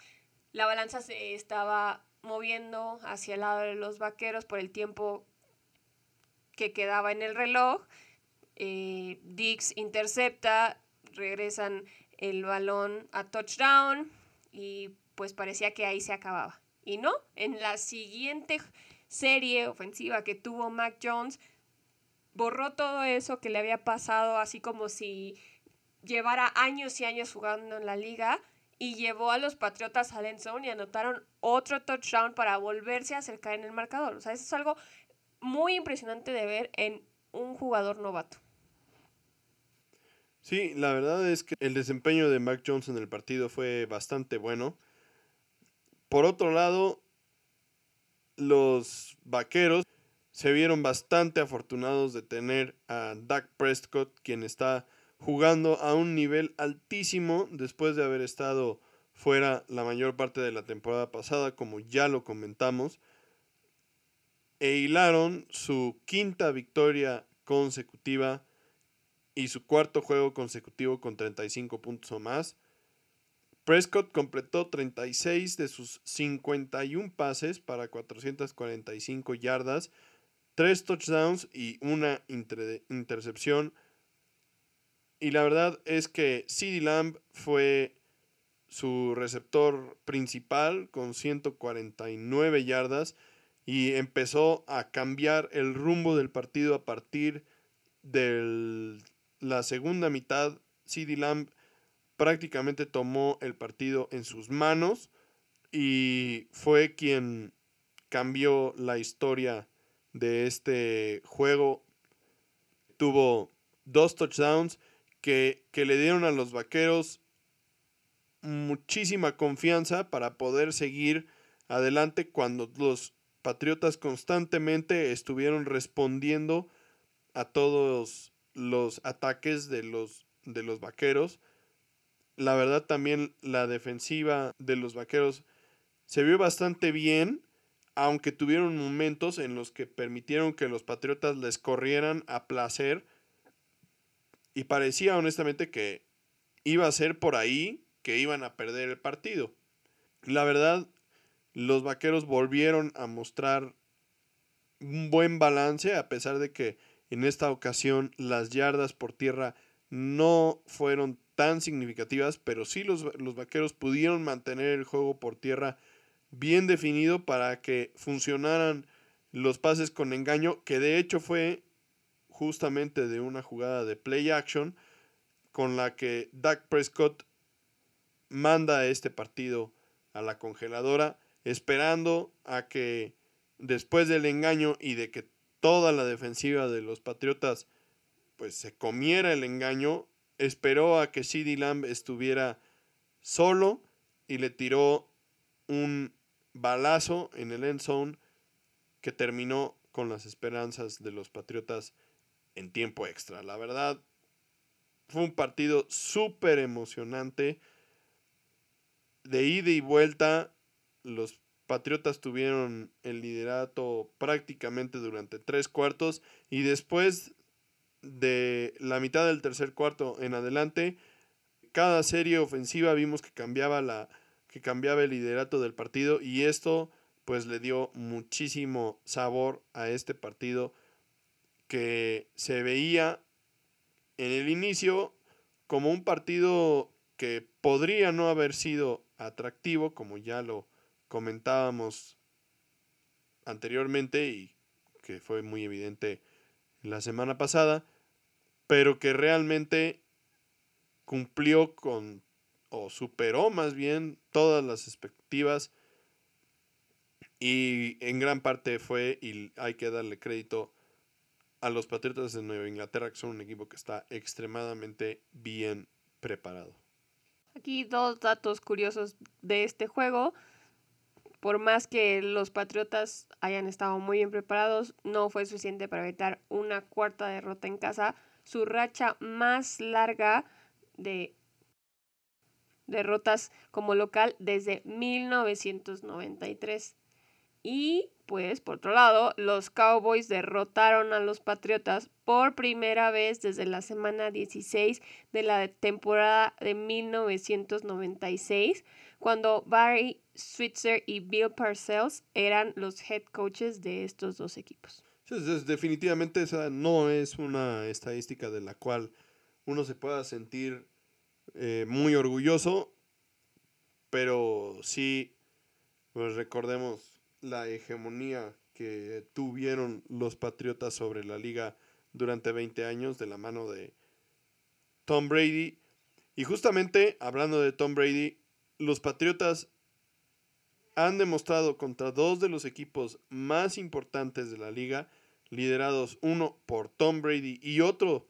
la balanza se estaba moviendo hacia el lado de los vaqueros por el tiempo que quedaba en el reloj. Eh, Dix intercepta, regresan el balón a touchdown y pues parecía que ahí se acababa. Y no, en la siguiente serie ofensiva que tuvo Mac Jones, borró todo eso que le había pasado, así como si llevara años y años jugando en la liga y llevó a los Patriotas al end y anotaron otro touchdown para volverse a acercar en el marcador. O sea, eso es algo muy impresionante de ver en un jugador novato. Sí, la verdad es que el desempeño de Mac Jones en el partido fue bastante bueno. Por otro lado, los vaqueros se vieron bastante afortunados de tener a Dak Prescott, quien está jugando a un nivel altísimo después de haber estado fuera la mayor parte de la temporada pasada, como ya lo comentamos, e hilaron su quinta victoria consecutiva y su cuarto juego consecutivo con 35 puntos o más. Prescott completó 36 de sus 51 pases para 445 yardas, 3 touchdowns y una intercepción y la verdad es que CD Lamb fue su receptor principal con 149 yardas y empezó a cambiar el rumbo del partido a partir de la segunda mitad. CD Lamb prácticamente tomó el partido en sus manos y fue quien cambió la historia de este juego. Tuvo dos touchdowns que, le dieron a los vaqueros muchísima confianza para poder seguir adelante cuando los Patriotas constantemente estuvieron respondiendo a todos los ataques de los, de los Vaqueros. La verdad también la defensiva de los Vaqueros se vio bastante bien, aunque tuvieron momentos en los que permitieron que los Patriotas les corrieran a placer y parecía honestamente que iba a ser por ahí que iban a perder el partido. La verdad, los vaqueros volvieron a mostrar un buen balance a pesar de que en esta ocasión las yardas por tierra no fueron tan significativas, pero sí los, los, vaqueros pudieron mantener el juego por tierra bien definido para que funcionaran los pases con engaño, que de hecho fue justamente de una jugada de play action con la que Dak Prescott manda este partido a la congeladora, esperando a que después del engaño y de que toda la defensiva de los Patriotas pues se comiera el engaño, esperó a que CD Lamb estuviera solo y le tiró un balazo en el end zone que terminó con las esperanzas de los Patriotas en tiempo extra. La verdad, fue un partido súper emocionante. De ida y vuelta, los Patriotas tuvieron el liderato prácticamente durante tres cuartos y después de la mitad del tercer cuarto en adelante, cada serie ofensiva vimos que cambiaba la que cambiaba el liderato del partido y esto pues le dio muchísimo sabor a este partido que se veía en el inicio como un partido que podría no haber sido atractivo, como ya lo comentábamos anteriormente y que fue muy evidente la semana pasada, pero que realmente cumplió con o superó más bien todas las expectativas y en gran parte fue, y hay que darle crédito, a los Patriotas de Nueva Inglaterra, que son un equipo que está extremadamente bien preparado. Aquí dos datos curiosos de este juego. Por más que los Patriotas hayan estado muy bien preparados, no fue suficiente para evitar una cuarta derrota en casa. Su racha más larga de derrotas como local desde 1993. Y pues, por otro lado, los Cowboys derrotaron a los Patriotas por primera vez desde la semana 16 de la temporada de 1996, cuando Barry Switzer y Bill Parcells eran los head coaches de estos dos equipos. definitivamente esa no es una estadística de la cual uno se pueda sentir eh, muy orgulloso, pero sí, pues recordemos la hegemonía que tuvieron los Patriotas sobre la liga durante 20 años de la mano de Tom Brady. Y justamente hablando de Tom Brady, los Patriotas han demostrado contra dos de los equipos más importantes de la liga, liderados uno por Tom Brady y otro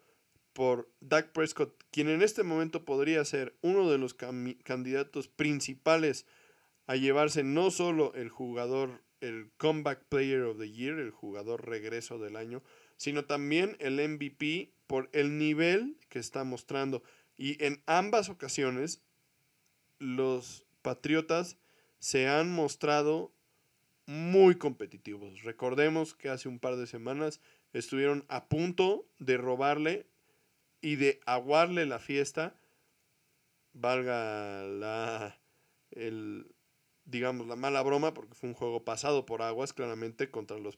por Dak Prescott, quien en este momento podría ser uno de los candidatos principales a llevarse no solo el jugador, el Comeback Player of the Year, el jugador regreso del año, sino también el MVP por el nivel que está mostrando. Y en ambas ocasiones, los Patriotas se han mostrado muy competitivos. Recordemos que hace un par de semanas estuvieron a punto de robarle y de aguarle la fiesta, valga la, el, digamos, la mala broma, porque fue un juego pasado por aguas, claramente, contra los,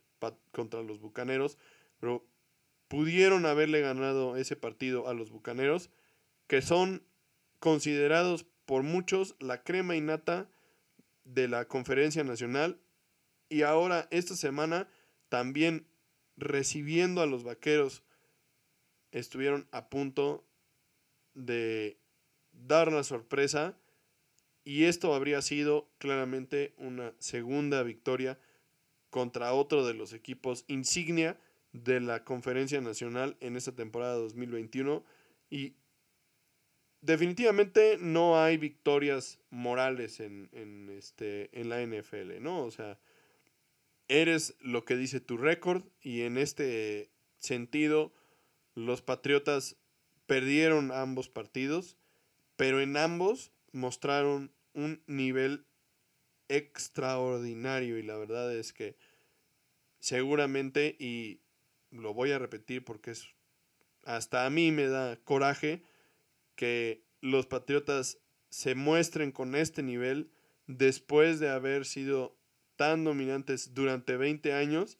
contra los Bucaneros, pero pudieron haberle ganado ese partido a los Bucaneros, que son considerados por muchos la crema innata de la conferencia nacional y ahora esta semana también recibiendo a los vaqueros estuvieron a punto de dar la sorpresa y esto habría sido claramente una segunda victoria contra otro de los equipos insignia de la conferencia nacional en esta temporada 2021 y definitivamente no hay victorias morales en, en, este, en la NFL, ¿no? O sea, eres lo que dice tu récord y en este sentido los Patriotas perdieron ambos partidos, pero en ambos mostraron un nivel extraordinario y la verdad es que seguramente, y lo voy a repetir porque es, hasta a mí me da coraje que los Patriotas se muestren con este nivel después de haber sido tan dominantes durante 20 años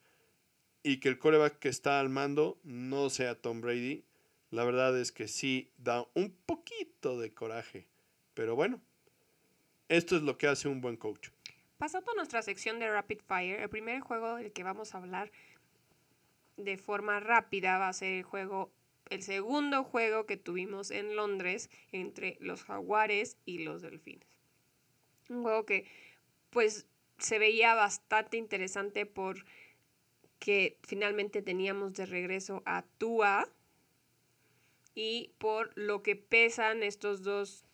y que el coreback que está al mando no sea Tom Brady, la verdad es que sí da un poquito de coraje. Pero bueno, esto es lo que hace un buen coach. Pasando a nuestra sección de Rapid Fire, el primer juego del que vamos a hablar de forma rápida va a ser el juego, el segundo juego que tuvimos en Londres entre los Jaguares y los Delfines. Un juego que pues se veía bastante interesante por que finalmente teníamos de regreso a Tua y por lo que pesan estos dos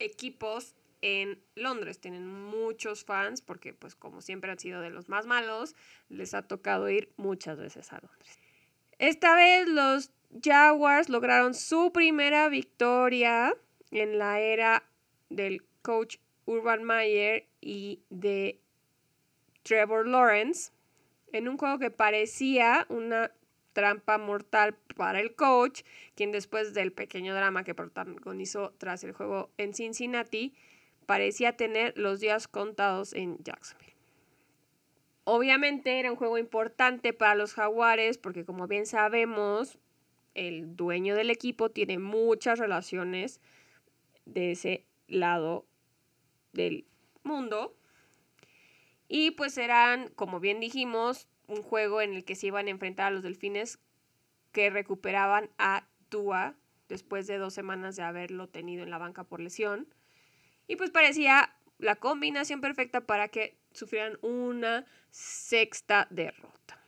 equipos en Londres. Tienen muchos fans porque pues como siempre han sido de los más malos, les ha tocado ir muchas veces a Londres. Esta vez los Jaguars lograron su primera victoria en la era del coach Urban Meyer y de Trevor Lawrence en un juego que parecía una trampa mortal para el coach, quien después del pequeño drama que protagonizó tras el juego en Cincinnati, parecía tener los días contados en Jacksonville. Obviamente era un juego importante para los jaguares porque como bien sabemos, el dueño del equipo tiene muchas relaciones de ese lado del mundo y pues eran, como bien dijimos, un juego en el que se iban a enfrentar a los delfines que recuperaban a Tua después de dos semanas de haberlo tenido en la banca por lesión. Y pues parecía la combinación perfecta para que sufrieran una sexta derrota.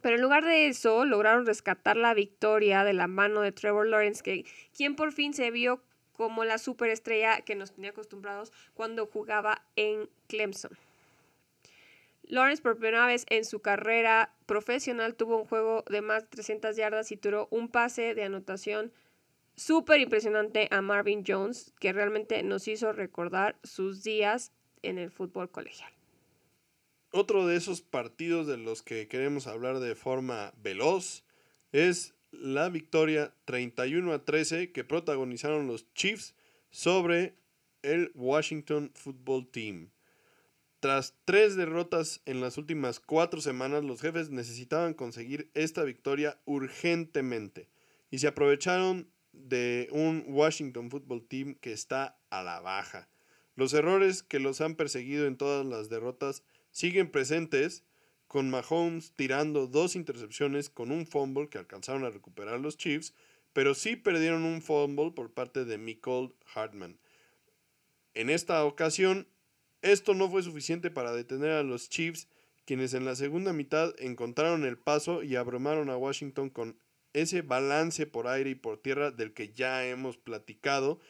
Pero en lugar de eso, lograron rescatar la victoria de la mano de Trevor Lawrence, que, quien por fin se vio como la superestrella que nos tenía acostumbrados cuando jugaba en Clemson. Lawrence por primera vez en su carrera profesional tuvo un juego de más de 300 yardas y tuvo un pase de anotación súper impresionante a Marvin Jones, que realmente nos hizo recordar sus días en el fútbol colegial. Otro de esos partidos de los que queremos hablar de forma veloz es la victoria 31 a 13 que protagonizaron los Chiefs sobre el Washington Football Team. Tras tres derrotas en las últimas cuatro semanas, los jefes necesitaban conseguir esta victoria urgentemente y se aprovecharon de un Washington Football Team que está a la baja. Los errores que los han perseguido en todas las derrotas siguen presentes, con Mahomes tirando dos intercepciones con un fumble que alcanzaron a recuperar los Chiefs, pero sí perdieron un fumble por parte de Nicole Hartman. En esta ocasión, esto no fue suficiente para detener a los Chiefs, quienes en la segunda mitad encontraron el paso y abrumaron a Washington con ese balance por aire y por tierra del que ya hemos platicado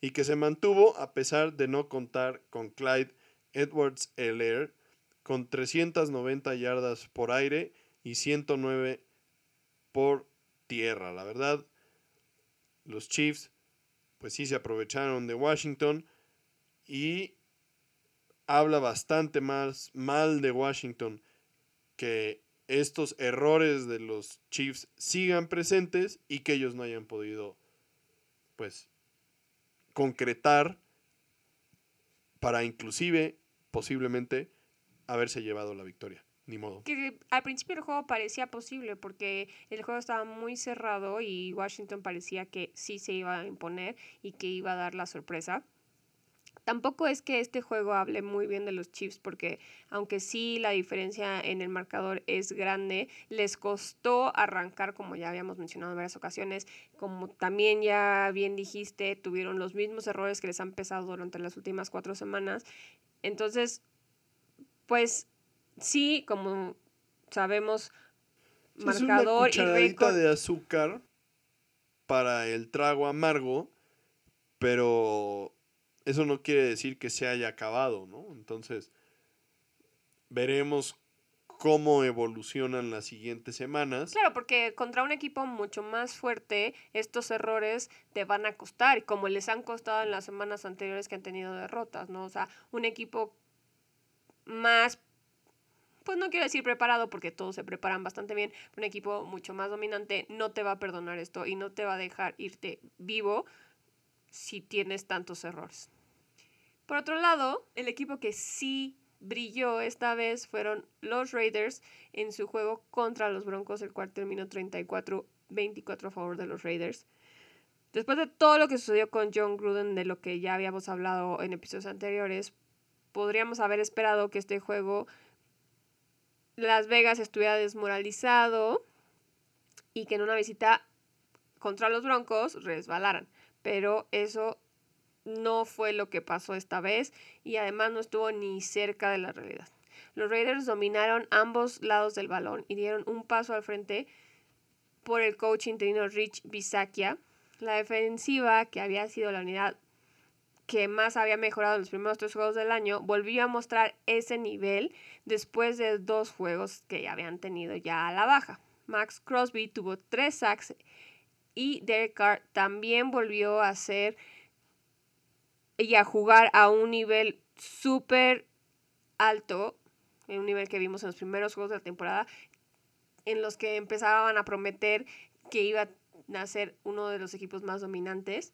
y que se mantuvo a pesar de no contar con Clyde Edwards Elair con 390 yardas por aire y 109 por tierra. La verdad, los Chiefs pues sí se aprovecharon de Washington y habla bastante más mal de Washington que estos errores de los Chiefs sigan presentes y que ellos no hayan podido pues concretar para inclusive posiblemente haberse llevado la victoria. Ni modo. Que al principio el juego parecía posible porque el juego estaba muy cerrado y Washington parecía que sí se iba a imponer y que iba a dar la sorpresa. Tampoco es que este juego hable muy bien de los Chiefs porque aunque sí la diferencia en el marcador es grande, les costó arrancar como ya habíamos mencionado en varias ocasiones, como también ya bien dijiste, tuvieron los mismos errores que les han pesado durante las últimas cuatro semanas. Entonces, pues sí, como sabemos, marcador una y récord. de azúcar para el trago amargo, pero eso no quiere decir que se haya acabado, ¿no? Entonces, veremos cómo evolucionan las siguientes semanas. Claro, porque contra un equipo mucho más fuerte, estos errores te van a costar, como les han costado en las semanas anteriores que han tenido derrotas, ¿no? O sea, un equipo más, pues no quiero decir preparado, porque todos se preparan bastante bien, un equipo mucho más dominante no te va a perdonar esto y no te va a dejar irte vivo si tienes tantos errores. Por otro lado, el equipo que sí brilló esta vez fueron los Raiders en su juego contra los Broncos, el cual terminó 34-24 a favor de los Raiders. Después de todo lo que sucedió con John Gruden, de lo que ya habíamos hablado en episodios anteriores, podríamos haber esperado que este juego Las Vegas estuviera desmoralizado y que en una visita contra los Broncos resbalaran. Pero eso no fue lo que pasó esta vez y además no estuvo ni cerca de la realidad. Los Raiders dominaron ambos lados del balón y dieron un paso al frente por el coach interino Rich Bisakia. La defensiva, que había sido la unidad que más había mejorado en los primeros tres juegos del año, volvió a mostrar ese nivel después de dos juegos que habían tenido ya a la baja. Max Crosby tuvo tres sacks y Derek Carr también volvió a ser y a jugar a un nivel súper alto, en un nivel que vimos en los primeros juegos de la temporada, en los que empezaban a prometer que iba a ser uno de los equipos más dominantes.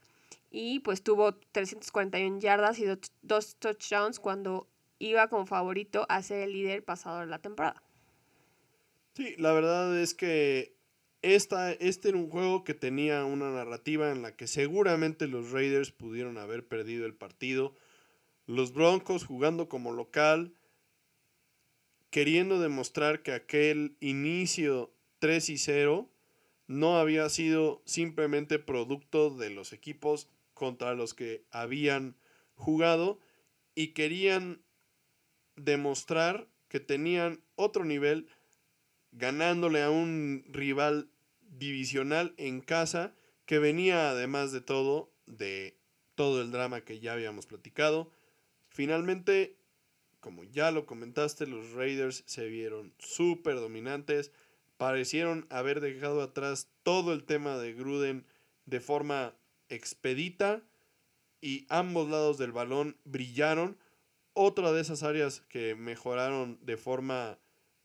Y pues tuvo 341 yardas y dos touchdowns cuando iba como favorito a ser el líder pasado de la temporada. Sí, la verdad es que esta, este era un juego que tenía una narrativa en la que seguramente los Raiders pudieron haber perdido el partido. Los Broncos jugando como local, queriendo demostrar que aquel inicio 3 y 0 no había sido simplemente producto de los equipos contra los que habían jugado y querían demostrar que tenían otro nivel ganándole a un rival divisional en casa que venía además de todo de todo el drama que ya habíamos platicado. Finalmente, como ya lo comentaste, los Raiders se vieron súper dominantes. Parecieron haber dejado atrás todo el tema de Gruden de forma expedita y ambos lados del balón brillaron. Otra de esas áreas que mejoraron de forma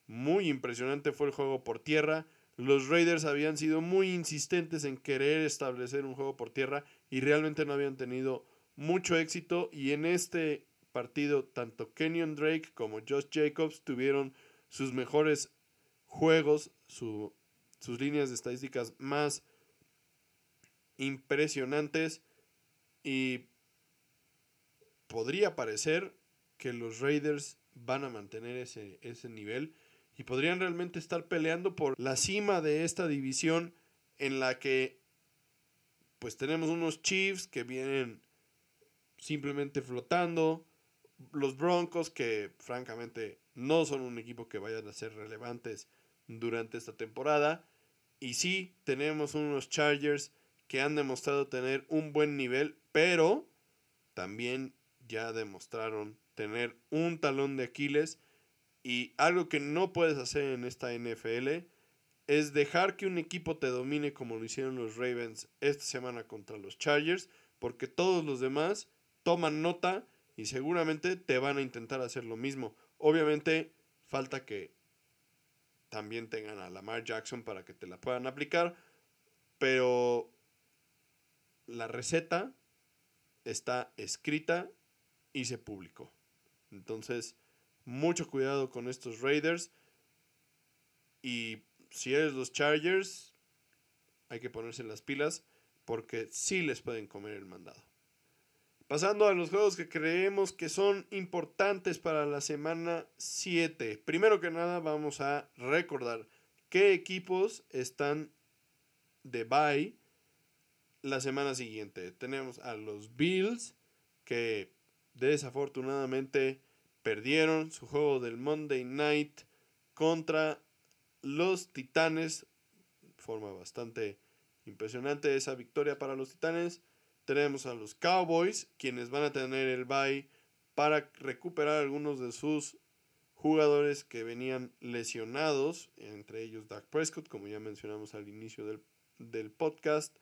muy impresionante fue el juego por tierra. Los Raiders habían sido muy insistentes en querer establecer un juego por tierra y realmente no habían tenido mucho éxito. Y en este partido tanto Kenyon Drake como Josh Jacobs tuvieron sus mejores juegos, sus líneas de estadísticas más impresionantes. Y podría parecer que los Raiders van a mantener ese, ese nivel y podrían realmente estar peleando por la cima de esta división en la que pues tenemos unos Chiefs que vienen simplemente flotando, los Broncos que francamente no son un equipo que vayan a ser relevantes durante esta temporada y sí tenemos unos Chargers que han demostrado tener un buen nivel, pero también ya demostraron tener un talón de Aquiles y algo que no puedes hacer en esta NFL es dejar que un equipo te domine como lo hicieron los Ravens esta semana contra los Chargers, porque todos los demás toman nota y seguramente te van a intentar hacer lo mismo. Obviamente falta que también tengan a Lamar Jackson para que te la puedan aplicar, pero la receta está escrita y se publicó. Entonces, mucho cuidado con estos Raiders. Y si eres los Chargers, hay que ponerse las pilas porque sí les pueden comer el mandado. Pasando a los juegos que creemos que son importantes para la semana 7. Primero que nada vamos a recordar qué equipos están de bye la semana siguiente. Tenemos a los Bills que desafortunadamente perdieron su juego del Monday Night contra los Titanes. Forma bastante impresionante esa victoria para los Titanes. Tenemos a los Cowboys, quienes van a tener el bye para recuperar algunos de sus jugadores que venían lesionados, entre ellos Dak Prescott, como ya mencionamos al inicio del, del podcast.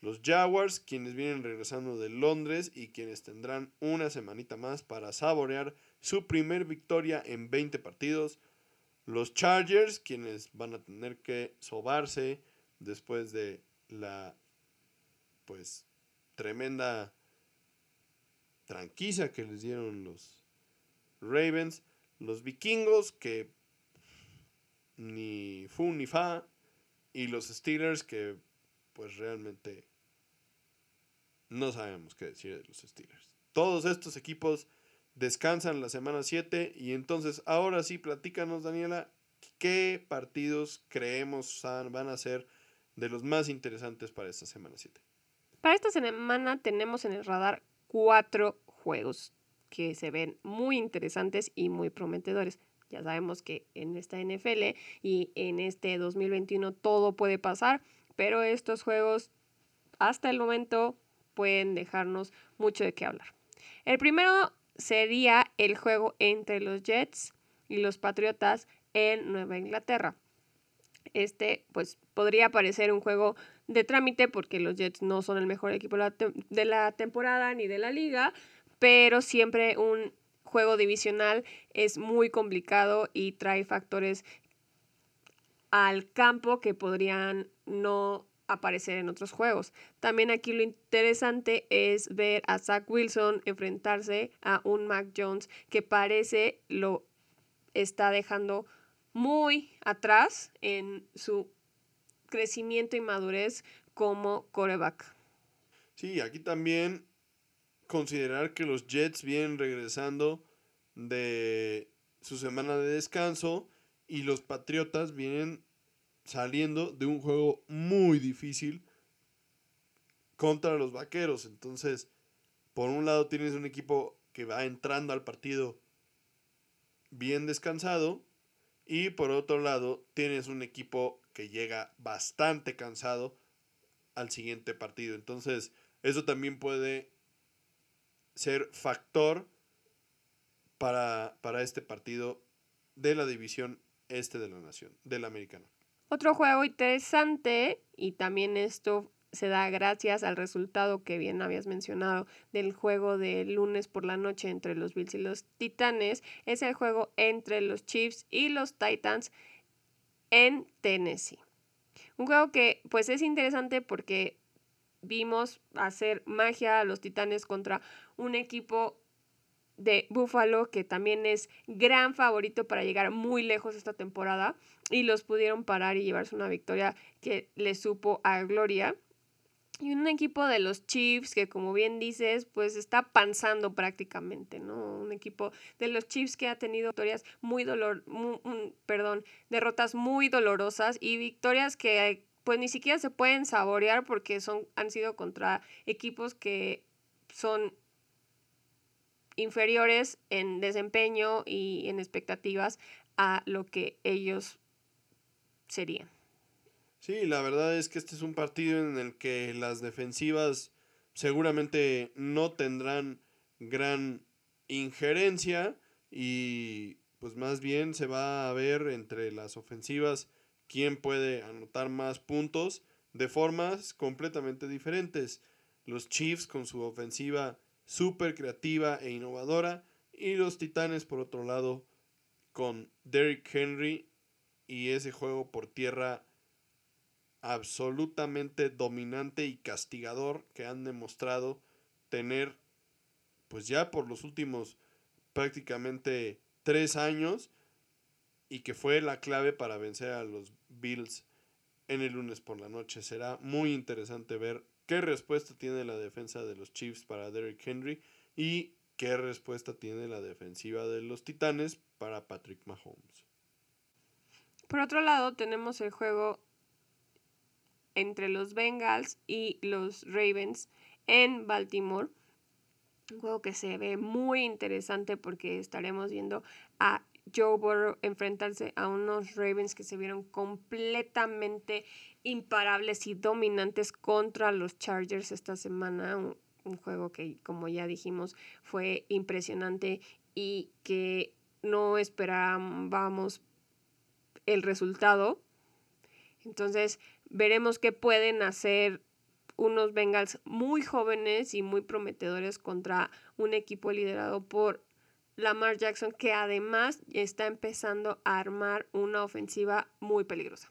Los Jaguars, quienes vienen regresando de Londres y quienes tendrán una semanita más para saborear su primer victoria en 20 partidos. Los Chargers, quienes van a tener que sobarse después de la pues tremenda tranquiza que les dieron los Ravens. Los vikingos, que ni fu ni fa. Y los Steelers, que pues realmente no sabemos qué decir de los Steelers. Todos estos equipos descansan la semana 7 y entonces ahora sí platícanos Daniela qué partidos creemos van a ser de los más interesantes para esta semana 7. Para esta semana tenemos en el radar cuatro juegos que se ven muy interesantes y muy prometedores. Ya sabemos que en esta NFL y en este 2021 todo puede pasar, pero estos juegos hasta el momento pueden dejarnos mucho de qué hablar. El primero sería el juego entre los Jets y los Patriotas en Nueva Inglaterra. Este, pues, podría parecer un juego de trámite porque los Jets no son el mejor equipo de la temporada ni de la liga, pero siempre un juego divisional es muy complicado y trae factores al campo que podrían no aparecer en otros juegos. También aquí lo interesante es ver a Zach Wilson enfrentarse a un Mac Jones que parece lo está dejando muy atrás en su crecimiento y madurez como coreback. Sí, aquí también considerar que los Jets vienen regresando de su semana de descanso y los Patriotas vienen saliendo de un juego muy difícil contra los Vaqueros. Entonces, por un lado tienes un equipo que va entrando al partido bien descansado y por otro lado tienes un equipo que llega bastante cansado al siguiente partido. Entonces, eso también puede ser factor para, para este partido de la división este de la nación, del americano. Otro juego interesante, y también esto se da gracias al resultado que bien habías mencionado del juego de lunes por la noche entre los Bills y los Titanes, es el juego entre los Chiefs y los Titans en Tennessee. Un juego que pues es interesante porque vimos hacer magia a los Titanes contra un equipo de Buffalo, que también es gran favorito para llegar muy lejos esta temporada, y los pudieron parar y llevarse una victoria que les supo a gloria. Y un equipo de los Chiefs que, como bien dices, pues está panzando prácticamente, ¿no? Un equipo de los Chiefs que ha tenido victorias muy dolor, perdón, derrotas muy dolorosas y victorias que pues ni siquiera se pueden saborear porque son, han sido contra equipos que son inferiores en desempeño y en expectativas a lo que ellos serían. Sí, la verdad es que este es un partido en el que las defensivas seguramente no tendrán gran injerencia y pues más bien se va a ver entre las ofensivas quién puede anotar más puntos de formas completamente diferentes. Los Chiefs con su ofensiva súper creativa e innovadora. Y los Titanes, por otro lado, con Derrick Henry y ese juego por tierra absolutamente dominante y castigador que han demostrado tener, pues ya por los últimos prácticamente tres años, y que fue la clave para vencer a los Bills en el lunes por la noche. Será muy interesante ver qué respuesta tiene la defensa de los Chiefs para Derrick Henry y qué respuesta tiene la defensiva de los Titanes para Patrick Mahomes. Por otro lado, tenemos el juego entre los Bengals y los Ravens en Baltimore. Un juego que se ve muy interesante porque estaremos viendo a Joe Burrow enfrentarse a unos Ravens que se vieron completamente imparables y dominantes contra los Chargers esta semana. Un, juego que, como ya dijimos, fue impresionante y que no esperábamos el resultado. Entonces, veremos qué pueden hacer unos Bengals muy jóvenes y muy prometedores contra un equipo liderado por Lamar Jackson, que además está empezando a armar una ofensiva muy peligrosa.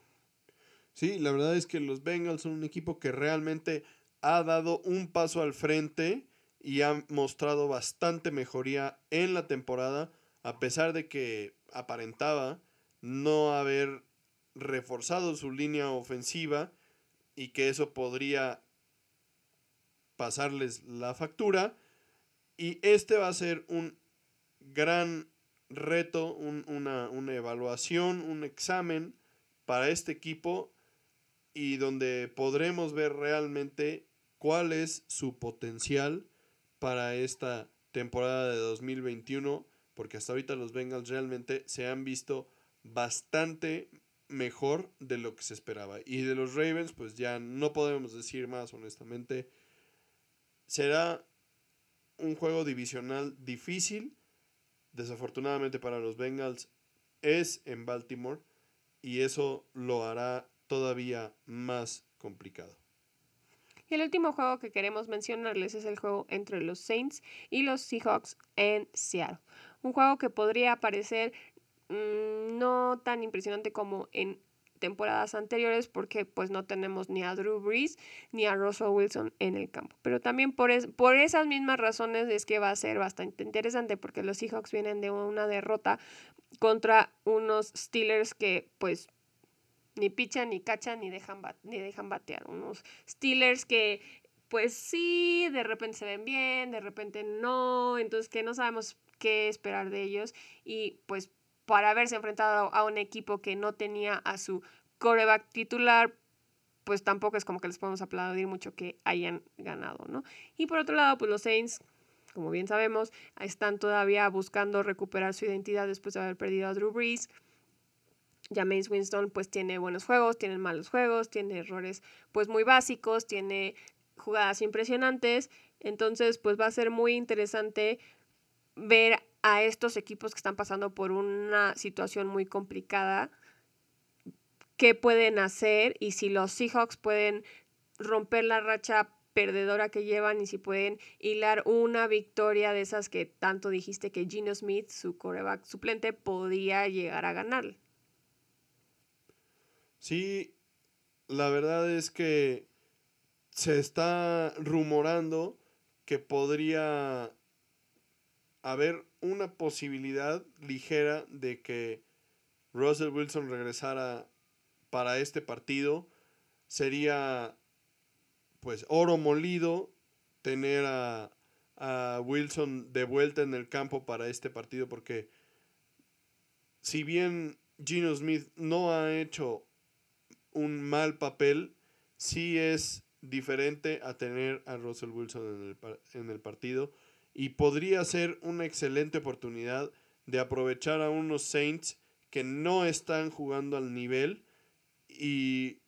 Sí, la verdad es que los Bengals son un equipo que realmente ha dado un paso al frente y ha mostrado bastante mejoría en la temporada, a pesar de que aparentaba no haber reforzado su línea ofensiva y que eso podría pasarles la factura. Y este va a ser un gran reto, una, evaluación, un examen para este equipo y donde podremos ver realmente cuál es su potencial para esta temporada de 2021, porque hasta ahorita los Bengals realmente se han visto bastante mejor de lo que se esperaba. Y de los Ravens, pues ya no podemos decir más honestamente. Será un juego divisional difícil, desafortunadamente para los Bengals, es en Baltimore y eso lo hará todavía más complicado. Y el último juego que queremos mencionarles es el juego entre los Saints y los Seahawks en Seattle. Un juego que podría parecer mm, no tan impresionante como en temporadas anteriores porque pues no tenemos ni a Drew Brees ni a Russell Wilson en el campo. Pero también por, por esas mismas razones es que va a ser bastante interesante porque los Seahawks vienen de una derrota contra unos Steelers que pues ni pichan, ni cachan, ni dejan, ni dejan batear. Unos Steelers que pues sí, de repente se ven bien, de repente no, entonces que no sabemos qué esperar de ellos y pues para haberse enfrentado a un equipo que no tenía a su coreback titular, pues tampoco es como que les podemos aplaudir mucho que hayan ganado, ¿no? Y por otro lado, pues los Saints, como bien sabemos, están todavía buscando recuperar su identidad después de haber perdido a Drew Brees. James Winston pues tiene buenos juegos, tiene malos juegos, tiene errores pues muy básicos, tiene jugadas impresionantes Entonces, pues va a ser muy interesante ver a estos equipos que están pasando por una situación muy complicada, qué pueden hacer y si los Seahawks pueden romper la racha perdedora que llevan y si pueden hilar una victoria de esas que tanto dijiste que Gino Smith, su coreback suplente, podía llegar a ganar. Sí, la verdad es que se está rumorando que podría haber una posibilidad ligera de que Russell Wilson regresara para este partido. Sería pues oro molido tener a, a Wilson de vuelta en el campo para este partido porque si bien Gino Smith no ha hecho un mal papel, sí es diferente a tener a Russell Wilson en el, en el partido. Y podría ser una excelente oportunidad de aprovechar a unos Saints que no están jugando al nivel. Y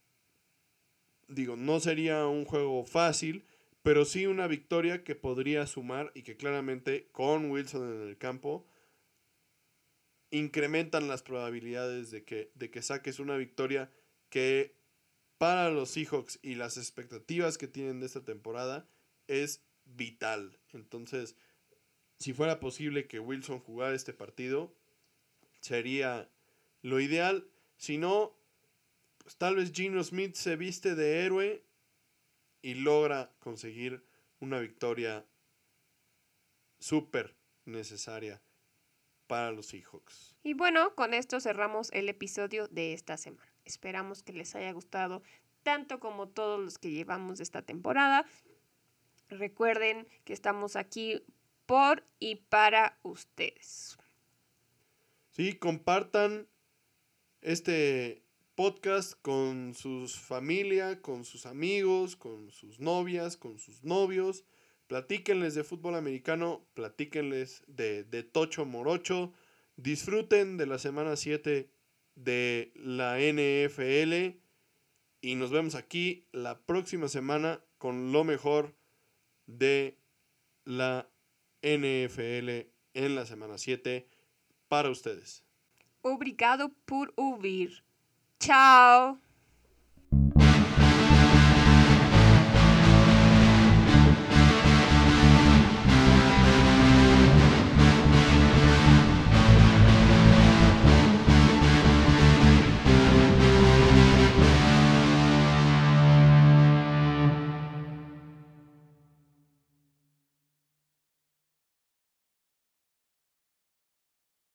digo, no sería un juego fácil, pero sí una victoria que podría sumar y que claramente con Wilson en el campo incrementan las probabilidades de que, de que saques una victoria que para los Seahawks y las expectativas que tienen de esta temporada es vital. Entonces, si fuera posible que Wilson jugara este partido, sería lo ideal. Si no, pues tal vez Gino Smith se viste de héroe y logra conseguir una victoria súper necesaria para los Seahawks. Y bueno, con esto cerramos el episodio de esta semana. Esperamos que les haya gustado tanto como todos los que llevamos esta temporada. Recuerden que estamos aquí por y para ustedes. Sí, compartan este podcast con sus familia, con sus amigos, con sus novias, con sus novios. Platíquenles de fútbol americano, platíquenles de, de Tocho Morocho. Disfruten de la semana 7 de la NFL. Y nos vemos aquí la próxima semana con lo mejor de la NFL en la semana 7 para ustedes. Obrigado por ouvir. Tchau!